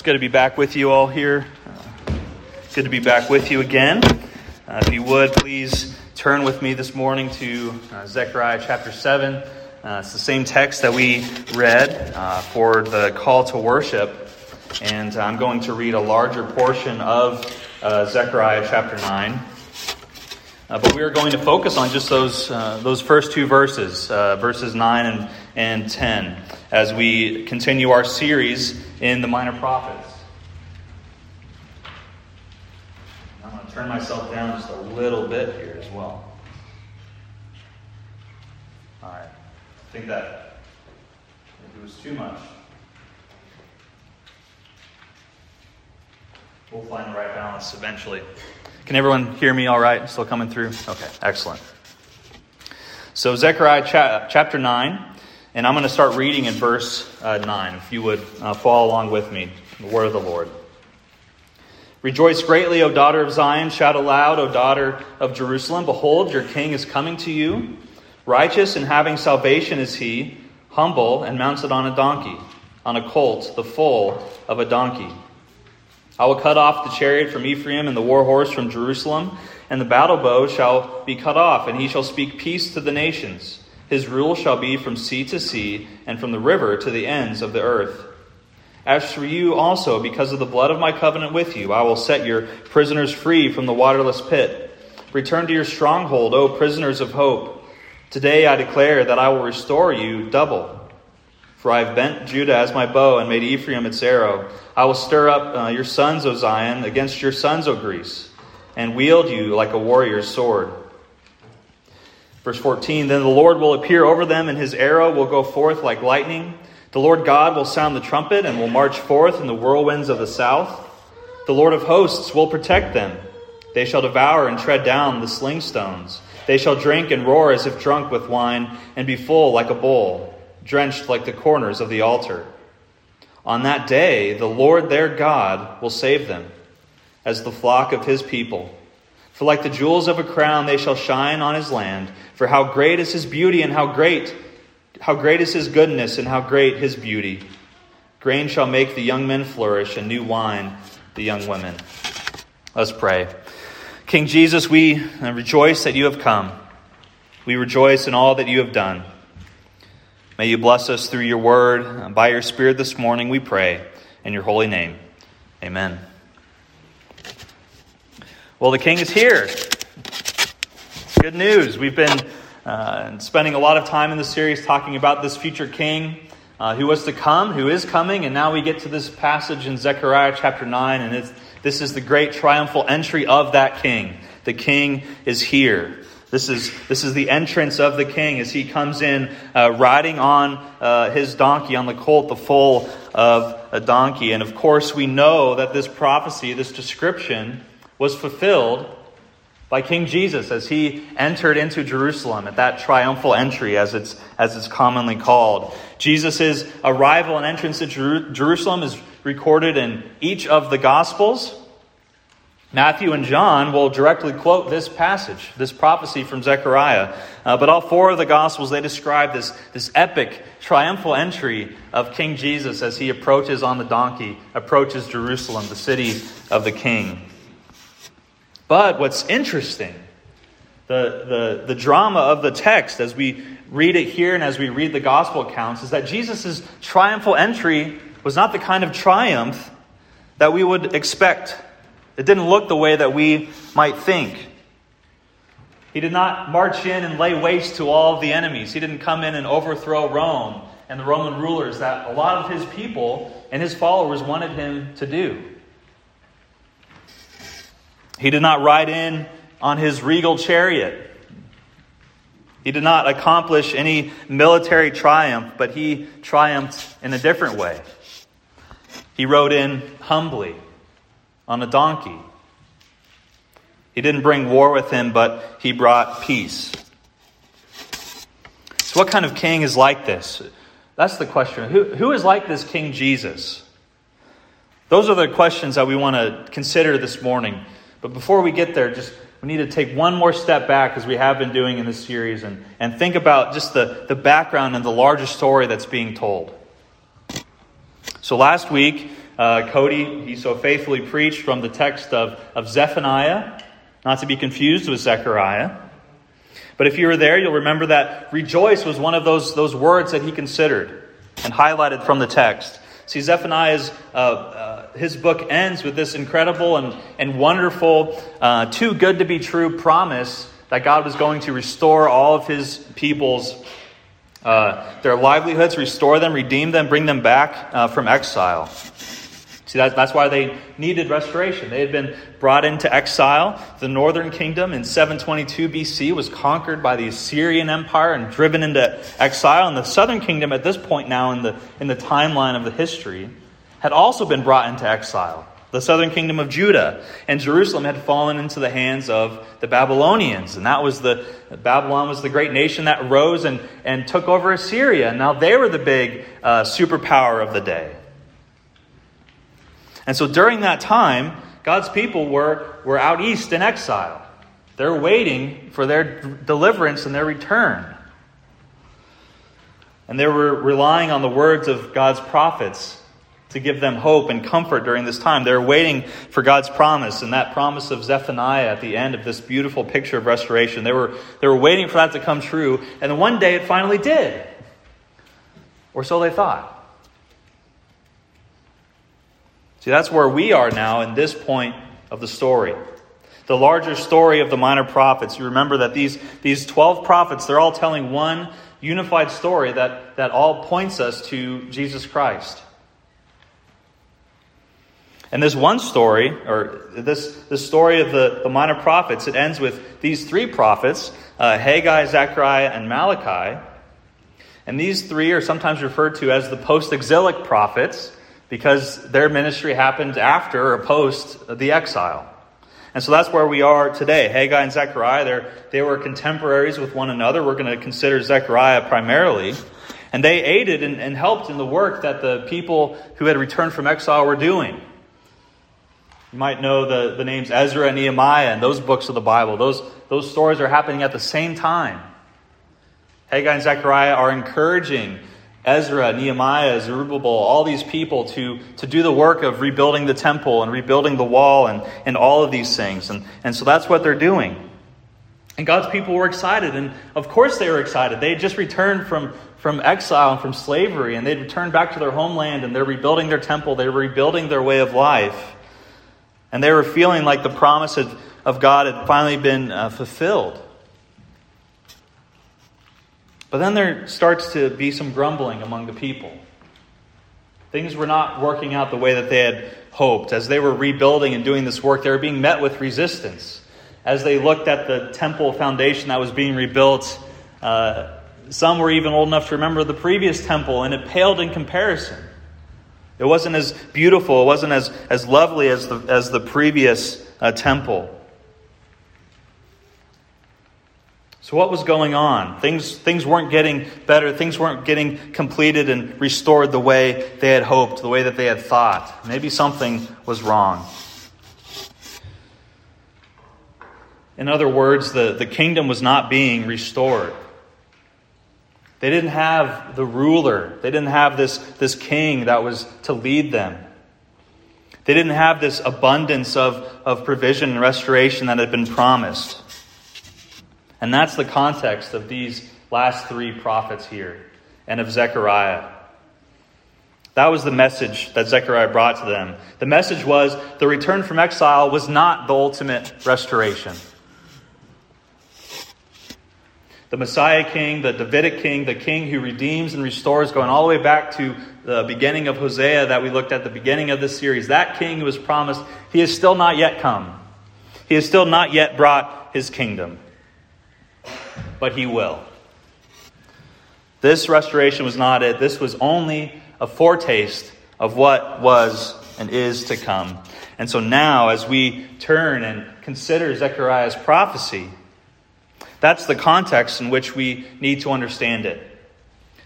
It's good to be back with you all here. Uh, good to be back with you again. Uh, if you would, please turn with me this morning to uh, Zechariah chapter 7. Uh, it's the same text that we read uh, for the call to worship. And I'm going to read a larger portion of uh, Zechariah chapter 9. but we are going to focus on just those, those first two verses, verses 9 and, and 10, as we continue our series in the Minor Prophets. I'm going to turn myself down just a little bit here as well. All right. I think that it was too much, we'll find the right balance eventually. Can everyone hear me all right? Still coming through? Okay, excellent. So, Zechariah chapter 9. And I'm going to start reading in verse uh, 9, if you would uh, follow along with me, the word of the Lord. Rejoice greatly, O daughter of Zion. Shout aloud, O daughter of Jerusalem. Behold, your king is coming to you. Righteous and having salvation is he, humble and mounted on a donkey, on a colt, the foal of a donkey. I will cut off the chariot from Ephraim and the war horse from Jerusalem, and the battle bow shall be cut off, and he shall speak peace to the nations. His rule shall be from sea to sea, and from the river to the ends of the earth. As for you also, because of the blood of my covenant with you, I will set your prisoners free from the waterless pit. Return to your stronghold, O prisoners of hope. Today I declare that I will restore you double. For I have bent Judah as my bow and made Ephraim its arrow. I will stir up uh, your sons, O Zion, against your sons, O Greece, and wield you like a warrior's sword. Verse 14 Then the Lord will appear over them, and his arrow will go forth like lightning. The Lord God will sound the trumpet and will march forth in the whirlwinds of the south. The Lord of hosts will protect them. They shall devour and tread down the sling stones. They shall drink and roar as if drunk with wine, and be full like a bowl, drenched like the corners of the altar. On that day, the Lord their God will save them, as the flock of his people. For like the jewels of a crown, they shall shine on his land. For how great is his beauty, and how great, how great is his goodness, and how great his beauty. Grain shall make the young men flourish, and new wine the young women. Let's pray. King Jesus, we rejoice that you have come. We rejoice in all that you have done. May you bless us through your word. And by your Spirit this morning, we pray. In your holy name, amen. Well, the king is here. It's Good news. We've been uh, spending a lot of time in the series talking about this future king uh, who was to come, who is coming, and now we get to this passage in Zechariah chapter 9, and this is the great triumphal entry of that king. The king is here. This is, this is the entrance of the king as he comes in uh, riding on uh, his donkey, on the colt, the foal of a donkey. And of course, we know that this prophecy, this description, was fulfilled by King Jesus as he entered into Jerusalem at that triumphal entry, as it's, as it's commonly called. Jesus' arrival and entrance to Jer- Jerusalem is recorded in each of the Gospels. Matthew and John will directly quote this passage, this prophecy from Zechariah. Uh, but all four of the Gospels, they describe this, this epic, triumphal entry of King Jesus as he approaches on the donkey, approaches Jerusalem, the city of the King. But what's interesting, the, the, the drama of the text as we read it here and as we read the gospel accounts, is that Jesus' triumphal entry was not the kind of triumph that we would expect. It didn't look the way that we might think. He did not march in and lay waste to all the enemies. He didn't come in and overthrow Rome and the Roman rulers that a lot of his people and his followers wanted him to do. He did not ride in on his regal chariot. He did not accomplish any military triumph, but he triumphed in a different way. He rode in humbly on a donkey. He didn't bring war with him, but he brought peace. So, what kind of king is like this? That's the question. Who, who is like this King Jesus? Those are the questions that we want to consider this morning. But before we get there, just we need to take one more step back, as we have been doing in this series, and, and think about just the, the background and the larger story that's being told. So last week, uh, Cody, he so faithfully preached from the text of, of Zephaniah, not to be confused with Zechariah. But if you were there, you'll remember that rejoice was one of those, those words that he considered and highlighted from the text. See, Zephaniah's uh, uh, his book ends with this incredible and, and wonderful, uh, too good to be true promise that God was going to restore all of his people's uh, their livelihoods, restore them, redeem them, bring them back uh, from exile. See, that, that's why they needed restoration. They had been brought into exile. The northern kingdom in 722 BC was conquered by the Assyrian Empire and driven into exile. And the southern kingdom, at this point now in the, in the timeline of the history, had also been brought into exile the southern kingdom of Judah. And Jerusalem had fallen into the hands of the Babylonians. And that was the, Babylon was the great nation that rose and, and took over Assyria. And now they were the big uh, superpower of the day. And so during that time, God's people were, were out east in exile. They're waiting for their deliverance and their return. And they were relying on the words of God's prophets to give them hope and comfort during this time. They're waiting for God's promise, and that promise of Zephaniah at the end of this beautiful picture of restoration. They were, they were waiting for that to come true, and one day it finally did. Or so they thought. See, that's where we are now in this point of the story. The larger story of the minor prophets. You remember that these, these 12 prophets, they're all telling one unified story that, that all points us to Jesus Christ. And this one story, or this, this story of the, the minor prophets, it ends with these three prophets uh, Haggai, Zechariah, and Malachi. And these three are sometimes referred to as the post exilic prophets because their ministry happened after or post the exile. And so that's where we are today. Haggai and Zechariah, they were contemporaries with one another. We're going to consider Zechariah primarily. And they aided and, and helped in the work that the people who had returned from exile were doing. You might know the, the names Ezra and Nehemiah and those books of the Bible. Those, those stories are happening at the same time. Haggai and Zechariah are encouraging Ezra, Nehemiah, Zerubbabel, all these people to, to do the work of rebuilding the temple and rebuilding the wall and, and all of these things. And, and so that's what they're doing. And God's people were excited. And of course they were excited. They had just returned from, from exile and from slavery, and they'd returned back to their homeland, and they're rebuilding their temple, they're rebuilding their way of life. And they were feeling like the promise of God had finally been uh, fulfilled. But then there starts to be some grumbling among the people. Things were not working out the way that they had hoped. As they were rebuilding and doing this work, they were being met with resistance. As they looked at the temple foundation that was being rebuilt, uh, some were even old enough to remember the previous temple, and it paled in comparison. It wasn't as beautiful, it wasn't as, as lovely as the, as the previous uh, temple. So, what was going on? Things, things weren't getting better. Things weren't getting completed and restored the way they had hoped, the way that they had thought. Maybe something was wrong. In other words, the, the kingdom was not being restored. They didn't have the ruler. They didn't have this, this king that was to lead them. They didn't have this abundance of, of provision and restoration that had been promised. And that's the context of these last three prophets here and of Zechariah. That was the message that Zechariah brought to them. The message was the return from exile was not the ultimate restoration the Messiah king, the Davidic king, the king who redeems and restores, going all the way back to the beginning of Hosea that we looked at the beginning of this series. That king who was promised, he has still not yet come. He has still not yet brought his kingdom. But he will. This restoration was not it. This was only a foretaste of what was and is to come. And so now, as we turn and consider Zechariah's prophecy, that's the context in which we need to understand it.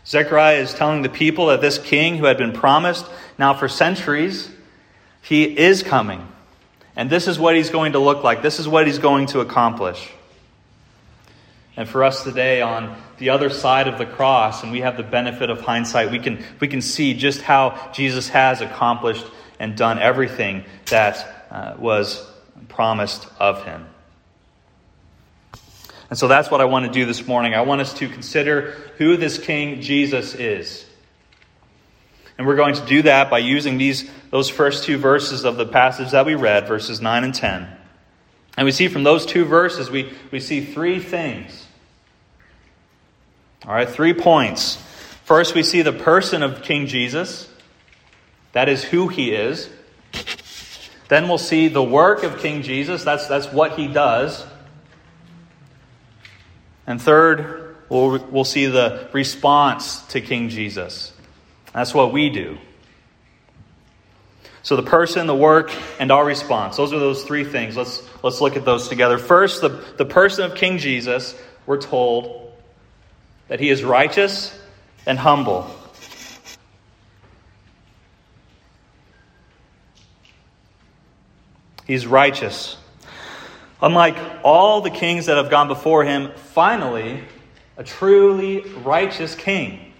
Zechariah is telling the people that this king who had been promised now for centuries, he is coming. And this is what he's going to look like. This is what he's going to accomplish. And for us today on the other side of the cross, and we have the benefit of hindsight, we can, we can see just how Jesus has accomplished and done everything that uh, was promised of him. And so that's what I want to do this morning. I want us to consider who this King Jesus is. And we're going to do that by using these those first two verses of the passage that we read, verses 9 and 10. And we see from those two verses, we, we see three things. All right, three points. First, we see the person of King Jesus. That is who he is. Then we'll see the work of King Jesus. That's, that's what he does. And third, we'll, we'll see the response to King Jesus. That's what we do. So the person, the work, and our response. Those are those three things. Let's, let's look at those together. First, the, the person of King Jesus, we're told that he is righteous and humble. He's righteous. Unlike all the kings that have gone before him, finally, a truly righteous king.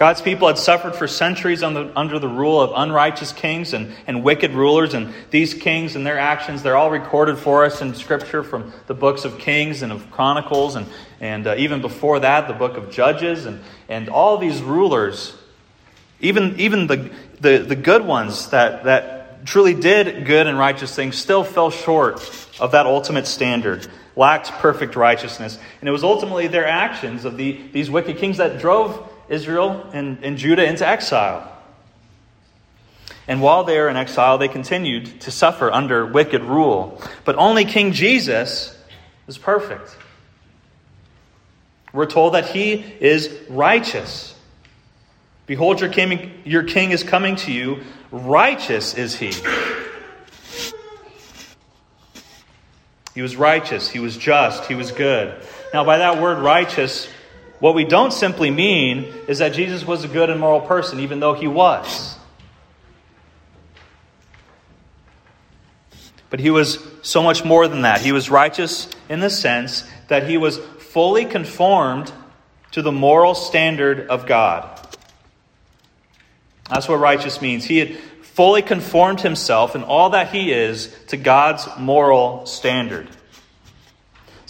God's people had suffered for centuries under, under the rule of unrighteous kings and, and wicked rulers, and these kings and their actions, they're all recorded for us in Scripture from the books of Kings and of Chronicles, and, and uh, even before that, the book of Judges, and, and all these rulers, even, even the, the, the good ones that, that truly did good and righteous things still fell short of that ultimate standard, lacked perfect righteousness. And it was ultimately their actions of the, these wicked kings that drove Israel and, and Judah into exile. And while they were in exile, they continued to suffer under wicked rule. But only King Jesus is perfect. We're told that he is righteous. Behold, your king, your king is coming to you. Righteous is he. He was righteous. He was just. He was good. Now, by that word righteous, what we don't simply mean is that Jesus was a good and moral person, even though he was. But he was so much more than that. He was righteous in the sense that he was fully conformed to the moral standard of God. That's what righteous means. He had fully conformed himself and all that he is to God's moral standard.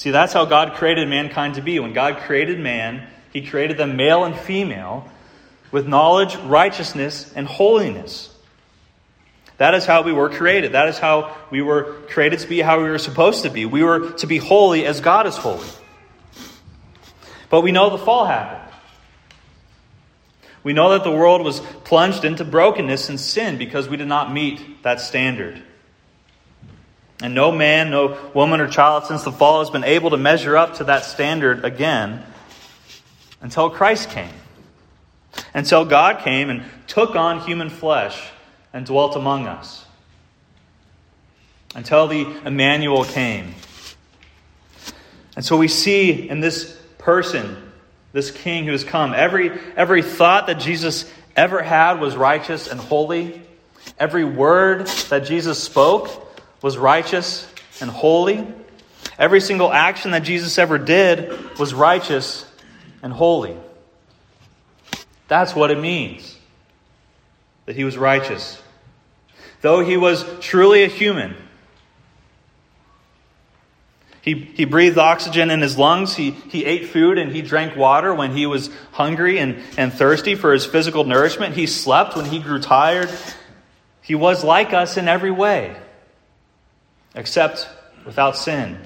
See, that's how God created mankind to be. When God created man, he created them male and female with knowledge, righteousness, and holiness. That is how we were created. That is how we were created to be how we were supposed to be. We were to be holy as God is holy. But we know the fall happened. We know that the world was plunged into brokenness and sin because we did not meet that standard. And no man, no woman or child since the fall has been able to measure up to that standard again until Christ came. Until God came and took on human flesh and dwelt among us. Until the Emmanuel came. And so we see in this person this king who has come. Every, every thought that Jesus ever had was righteous and holy. Every word that Jesus spoke was righteous and holy. Every single action that Jesus ever did was righteous and holy. That's what it means that he was righteous. Though he was truly a human, he, he breathed oxygen in his lungs. He, he ate food and he drank water when he was hungry and, and thirsty for his physical nourishment. He slept when he grew tired. He was like us in every way, except without sin.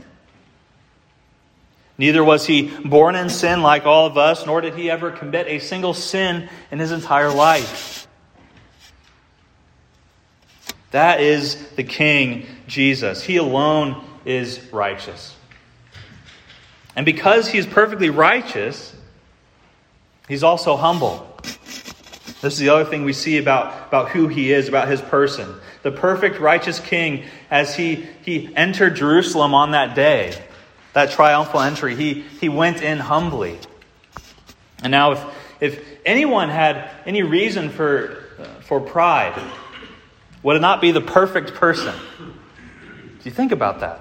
Neither was he born in sin like all of us, nor did he ever commit a single sin in his entire life. That is the King Jesus. He alone is righteous. And because he is perfectly righteous, he's also humble. This is the other thing we see about, about who he is, about his person. The perfect righteous king, as he, he entered Jerusalem on that day, that triumphal entry, he, he went in humbly. And now, if, if anyone had any reason for, uh, for pride, would it not be the perfect person? Do you think about that?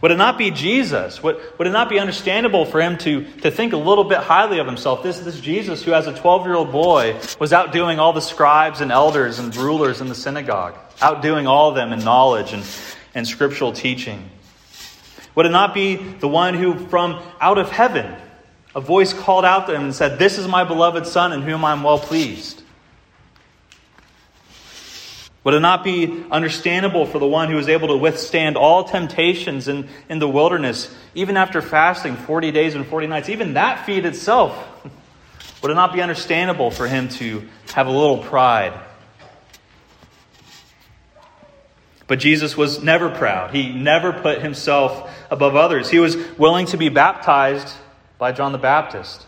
Would it not be Jesus? Would, would it not be understandable for him to, to think a little bit highly of himself? This, this Jesus, who as a 12 year old boy was outdoing all the scribes and elders and rulers in the synagogue, outdoing all of them in knowledge and, and scriptural teaching. Would it not be the one who, from out of heaven, a voice called out to him and said, This is my beloved Son in whom I'm well pleased? Would it not be understandable for the one who is able to withstand all temptations in, in the wilderness, even after fasting 40 days and 40 nights? Even that feat itself, would it not be understandable for him to have a little pride? But Jesus was never proud. He never put himself above others. He was willing to be baptized by John the Baptist.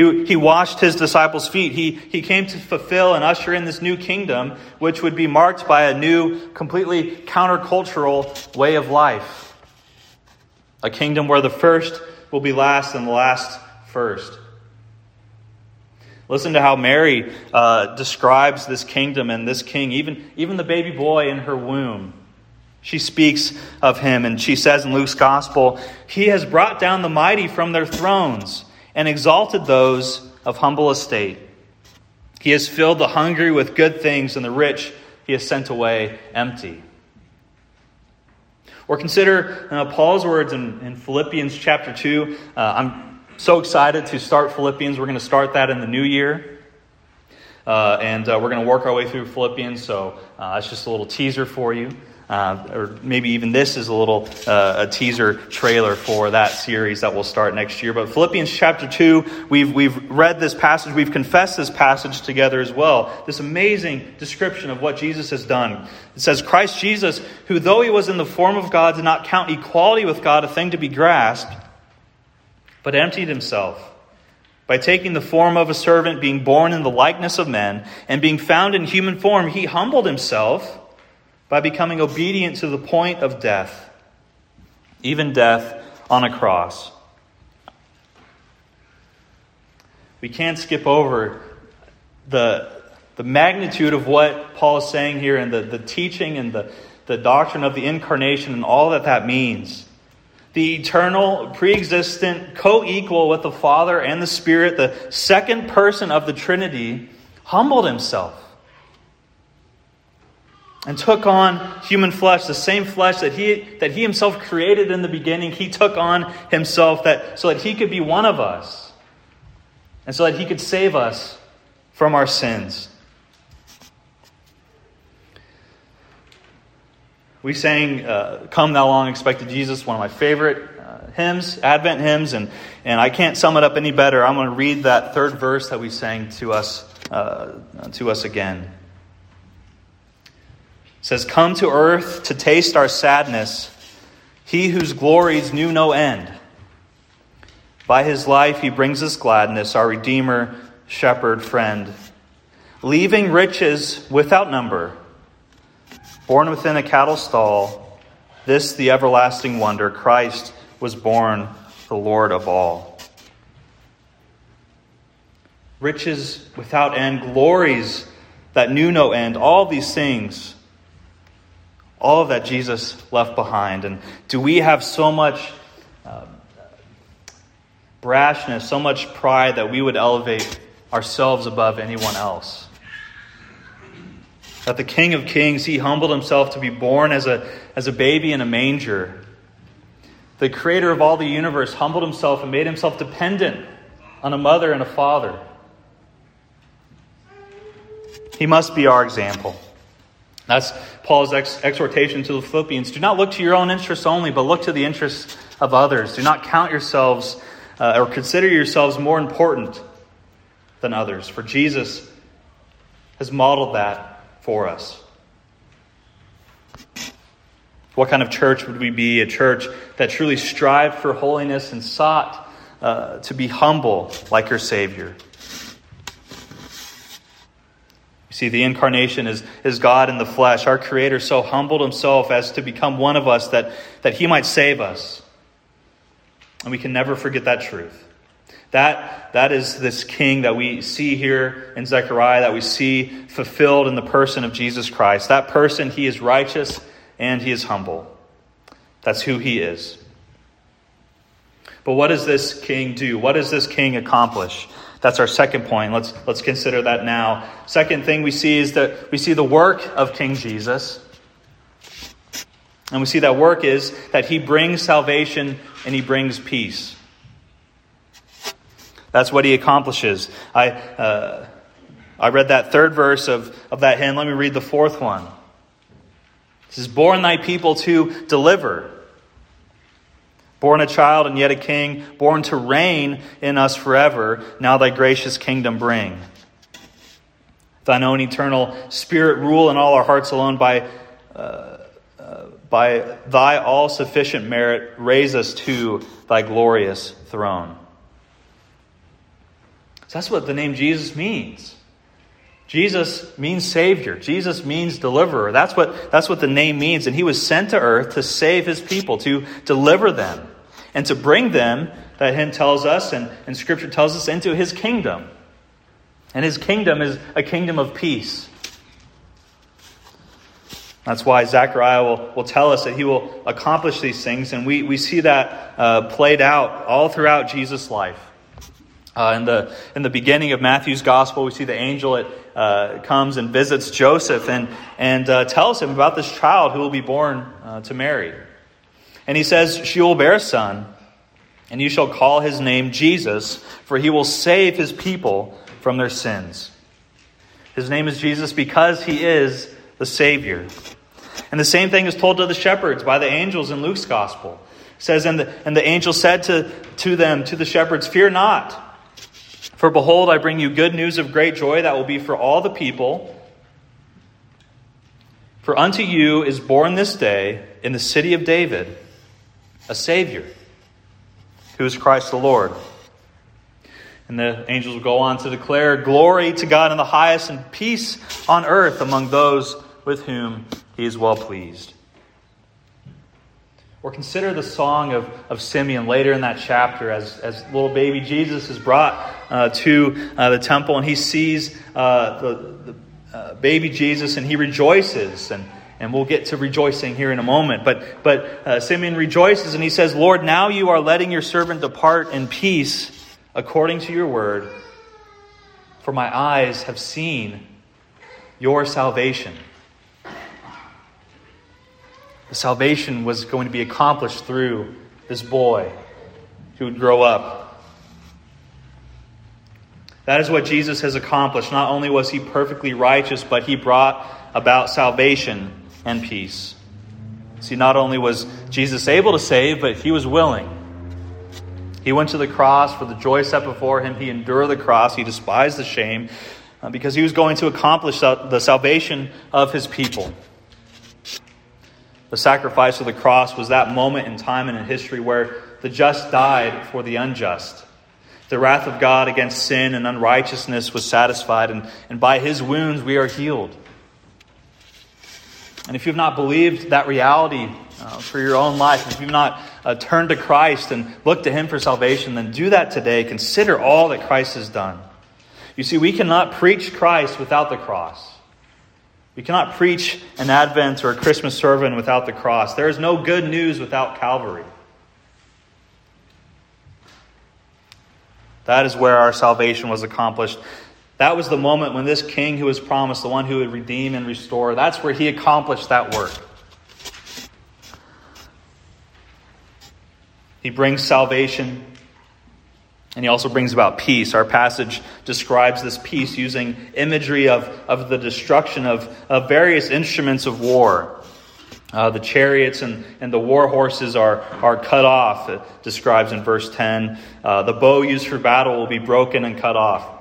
He, he washed his disciples' feet. He, he came to fulfill and usher in this new kingdom, which would be marked by a new, completely countercultural way of life. A kingdom where the first will be last and the last first. Listen to how Mary uh, describes this kingdom and this king, even, even the baby boy in her womb. She speaks of him, and she says in Luke's gospel, He has brought down the mighty from their thrones and exalted those of humble estate. He has filled the hungry with good things, and the rich he has sent away empty. Or consider uh, Paul's words in, in, Philippians chapter 2. Uh, I'm so excited to start Philippians. We're going to start that in the new year. Uh, and uh, we're going to work our way through Philippians, so uh, it's just a little teaser for you. Uh, or maybe even this is a little uh, a teaser trailer for that series that will start next year. But Philippians chapter 2, we've, we've read this passage, we've confessed this passage together as well. This amazing description of what Jesus has done. It says, Christ Jesus, who though he was in the form of God, did not count equality with God a thing to be grasped, but emptied himself by taking the form of a servant, being born in the likeness of men, and being found in human form, he humbled himself by becoming obedient to the point of death, even death on a cross. We can't skip over the, the magnitude of what Paul is saying here and the, the teaching and the, the doctrine of the incarnation and all that that means. The eternal, pre existent, co equal with the Father and the Spirit, the second person of the Trinity, humbled himself and took on human flesh, the same flesh that he, that he himself created in the beginning. He took on himself that, so that he could be one of us and so that he could save us from our sins. We sang uh, Come Thou Long Expected Jesus, one of my favorite uh, hymns, Advent hymns, and, and I can't sum it up any better. I'm going to read that third verse that we sang to us, uh, to us again says, Come to earth to taste our sadness, he whose glories knew no end. By his life he brings us gladness, our Redeemer, Shepherd, Friend. Leaving riches without number, born within a cattle stall, this the everlasting wonder, Christ was born, the Lord of all. Riches without end, glories that knew no end, all these things all of that Jesus left behind. And do we have so much uh, brashness, so much pride that we would elevate ourselves above anyone else? That the King of Kings, he humbled himself to be born as a, as a baby in a manger. The creator of all the universe humbled himself and made himself dependent on a mother and a father. He must be our example. That's Paul's ex- exhortation to the Philippians. Do not look to your own interests only, but look to the interests of others. Do not count yourselves uh, or consider yourselves more important than others, for Jesus has modeled that for us. What kind of church would we be? A church that truly strived for holiness and sought uh, to be humble like your Savior. You see, the incarnation is, is God in the flesh. Our Creator so humbled himself as to become one of us that, that he might save us. And we can never forget that truth. That, that is this king that we see here in Zechariah, that we see fulfilled in the person of Jesus Christ. That person, he is righteous and he is humble. That's who he is. But what does this king do? What does this king accomplish? That's our second point. Let's, let's consider that now. Second thing we see is that we see the work of King Jesus. And we see that work is that he brings salvation and he brings peace. That's what he accomplishes. I, uh, I read that third verse of, of that hymn. Let me read the fourth one. It says, Born thy people to deliver. Born a child and yet a king, born to reign in us forever, now thy gracious kingdom bring. Thine own eternal spirit rule in all our hearts alone by, uh, uh, by thy all sufficient merit, raise us to thy glorious throne. So that's what the name Jesus means. Jesus means Savior. Jesus means deliverer. That's what, that's what the name means. And he was sent to earth to save his people, to deliver them, and to bring them, that hymn tells us, and, and Scripture tells us, into his kingdom. And his kingdom is a kingdom of peace. That's why Zechariah will, will tell us that he will accomplish these things, and we, we see that uh, played out all throughout Jesus' life. Uh, in, the, in the beginning of Matthew's gospel, we see the angel that uh, comes and visits Joseph and, and uh, tells him about this child who will be born uh, to Mary. And he says, She will bear a son, and you shall call his name Jesus, for he will save his people from their sins. His name is Jesus because he is the Savior. And the same thing is told to the shepherds by the angels in Luke's gospel. It says, And the, and the angel said to, to them, to the shepherds, Fear not. For behold, I bring you good news of great joy that will be for all the people. For unto you is born this day in the city of David a Savior, who is Christ the Lord. And the angels will go on to declare, Glory to God in the highest, and peace on earth among those with whom he is well pleased. Or consider the song of, of Simeon later in that chapter as, as little baby Jesus is brought uh, to uh, the temple and he sees uh, the, the uh, baby Jesus and he rejoices. And, and we'll get to rejoicing here in a moment. But, but uh, Simeon rejoices and he says, Lord, now you are letting your servant depart in peace according to your word, for my eyes have seen your salvation the salvation was going to be accomplished through this boy who would grow up. That is what Jesus has accomplished. Not only was he perfectly righteous, but he brought about salvation and peace. See, not only was Jesus able to save, but he was willing. He went to the cross for the joy set before him. He endured the cross. He despised the shame uh, because he was going to accomplish the salvation of his people. The sacrifice of the cross was that moment in time and in history where the just died for the unjust. The wrath of God against sin and unrighteousness was satisfied, and, and by his wounds we are healed. And if you've not believed that reality uh, for your own life, if you've not uh, turned to Christ and looked to him for salvation, then do that today. Consider all that Christ has done. You see, we cannot preach Christ without the cross. We cannot preach an Advent or a Christmas sermon without the cross. There is no good news without Calvary. That is where our salvation was accomplished. That was the moment when this king who was promised, the one who would redeem and restore, that's where he accomplished that work. He brings salvation and he also brings about peace. Our passage describes this peace using imagery of, of the destruction of, of various instruments of war. Uh, the chariots and, and the war horses are, are cut off, it describes in verse 10. Uh, the bow used for battle will be broken and cut off.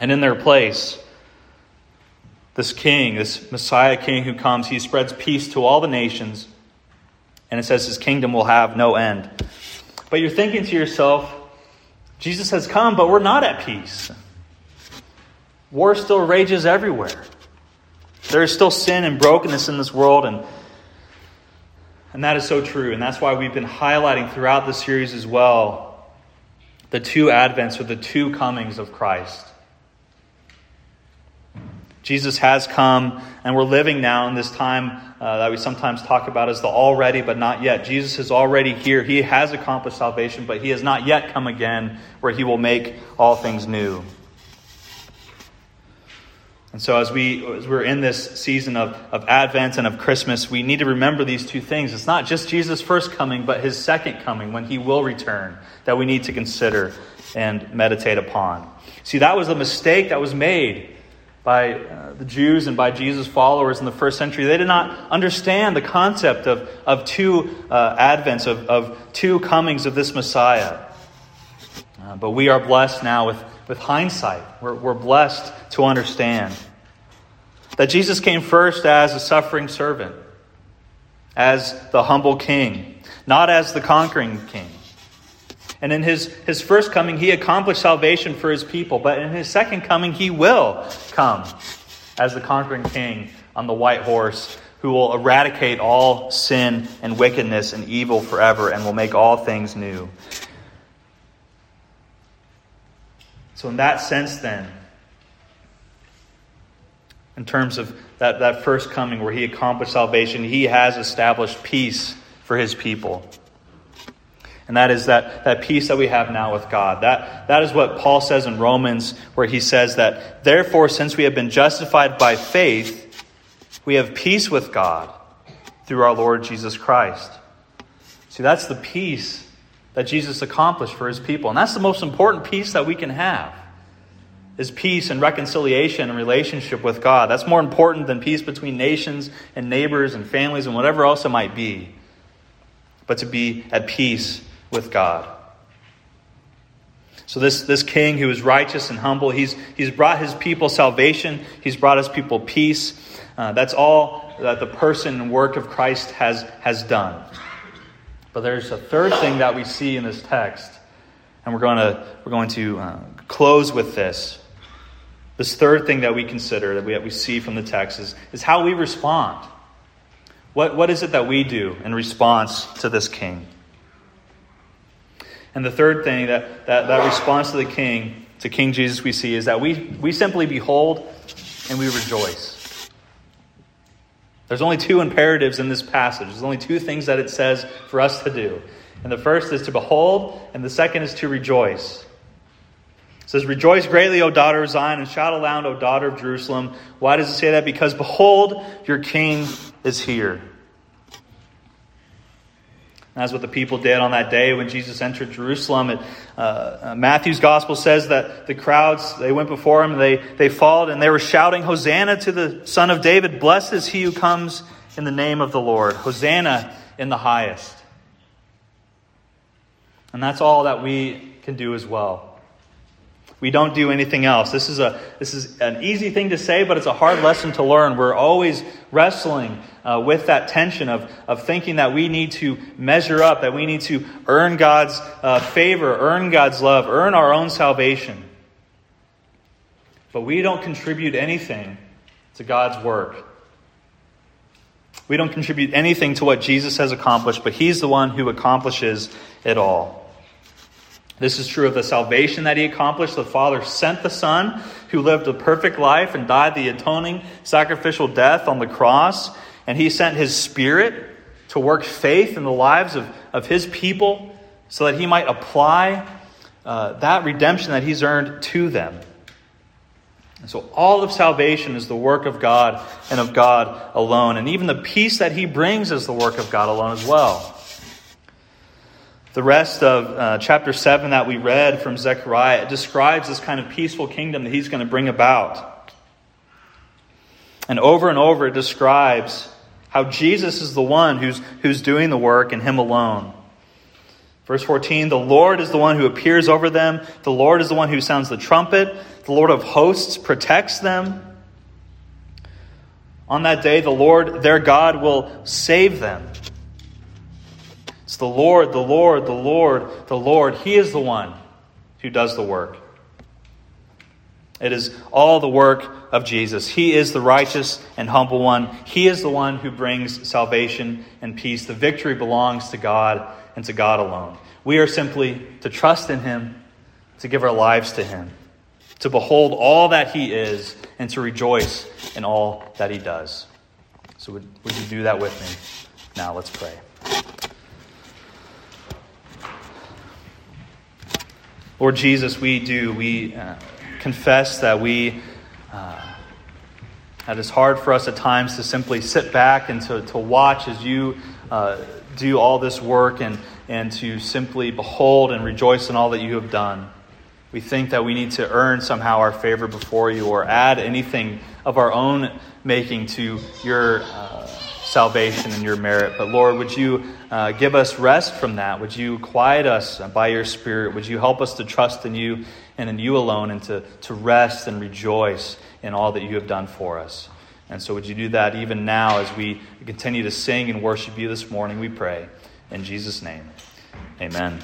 And in their place, this king, this Messiah king who comes, he spreads peace to all the nations. And it says his kingdom will have no end. But you're thinking to yourself, Jesus has come, but we're not at peace. War still rages everywhere. There is still sin and brokenness in this world, and, and that is so true. And that's why we've been highlighting throughout the series as well the two advents or the two comings of Christ. Jesus has come, and we're living now in this time uh, that we sometimes talk about as the already but not yet. Jesus is already here. He has accomplished salvation, but he has not yet come again where he will make all things new. And so, as, we, as we're in this season of, of Advent and of Christmas, we need to remember these two things. It's not just Jesus' first coming, but his second coming when he will return that we need to consider and meditate upon. See, that was a mistake that was made by uh, the Jews and by Jesus' followers in the first century. They did not understand the concept of, of two uh, advents, of, of two comings of this Messiah. Uh, but we are blessed now with, with hindsight. We're, we're blessed to understand that Jesus came first as a suffering servant, as the humble king, not as the conquering king. And in his, his first coming, he accomplished salvation for his people. But in his second coming, he will come as the conquering king on the white horse who will eradicate all sin and wickedness and evil forever and will make all things new. So, in that sense, then, in terms of that, that first coming where he accomplished salvation, he has established peace for his people. And that is that, that peace that we have now with God. That, that is what Paul says in Romans, where he says that, therefore, since we have been justified by faith, we have peace with God through our Lord Jesus Christ. See, that's the peace that Jesus accomplished for his people. And that's the most important peace that we can have. Is peace and reconciliation and relationship with God. That's more important than peace between nations and neighbors and families and whatever else it might be. But to be at peace with God. So, this, this king who is righteous and humble, he's, he's brought his people salvation, he's brought his people peace. Uh, that's all that the person and work of Christ has, has done. But there's a third thing that we see in this text, and we're going to, we're going to uh, close with this. This third thing that we consider, that we, that we see from the text, is, is how we respond. What, what is it that we do in response to this king? And the third thing that, that, that response to the king, to King Jesus, we see is that we, we simply behold and we rejoice. There's only two imperatives in this passage. There's only two things that it says for us to do. And the first is to behold, and the second is to rejoice. It says, Rejoice greatly, O daughter of Zion, and shout aloud, O daughter of Jerusalem. Why does it say that? Because behold, your king is here. That's what the people did on that day when Jesus entered Jerusalem. It, uh, uh, Matthew's gospel says that the crowds, they went before him, they, they followed, and they were shouting, Hosanna to the Son of David. Blessed is he who comes in the name of the Lord. Hosanna in the highest. And that's all that we can do as well. We don't do anything else. This is, a, this is an easy thing to say, but it's a hard lesson to learn. We're always wrestling uh, with that tension of, of thinking that we need to measure up, that we need to earn God's uh, favor, earn God's love, earn our own salvation. But we don't contribute anything to God's work. We don't contribute anything to what Jesus has accomplished, but He's the one who accomplishes it all. This is true of the salvation that he accomplished. The Father sent the Son, who lived a perfect life and died the atoning sacrificial death on the cross. And he sent his Spirit to work faith in the lives of, of his people so that he might apply uh, that redemption that he's earned to them. And so all of salvation is the work of God and of God alone. And even the peace that he brings is the work of God alone as well. The rest of uh, chapter 7 that we read from Zechariah describes this kind of peaceful kingdom that he's going to bring about. And over and over it describes how Jesus is the one who's, who's doing the work and him alone. Verse 14 The Lord is the one who appears over them, the Lord is the one who sounds the trumpet, the Lord of hosts protects them. On that day, the Lord, their God, will save them. It's the Lord, the Lord, the Lord, the Lord. He is the one who does the work. It is all the work of Jesus. He is the righteous and humble one. He is the one who brings salvation and peace. The victory belongs to God and to God alone. We are simply to trust in Him, to give our lives to Him, to behold all that He is, and to rejoice in all that He does. So, would, would you do that with me? Now, let's pray. Lord Jesus, we do. We uh, confess that we. Uh, that it's hard for us at times to simply sit back and to, to watch as you uh, do all this work and, and to simply behold and rejoice in all that you have done. We think that we need to earn somehow our favor before you or add anything of our own making to your uh, salvation and your merit. But Lord, would you uh, give us rest from that? Would you quiet us by your Spirit? Would you help us to trust in you and in you alone and to, to rest and rejoice in all that you have done for us? And so, would you do that even now as we continue to sing and worship you this morning? We pray. In Jesus' name, amen.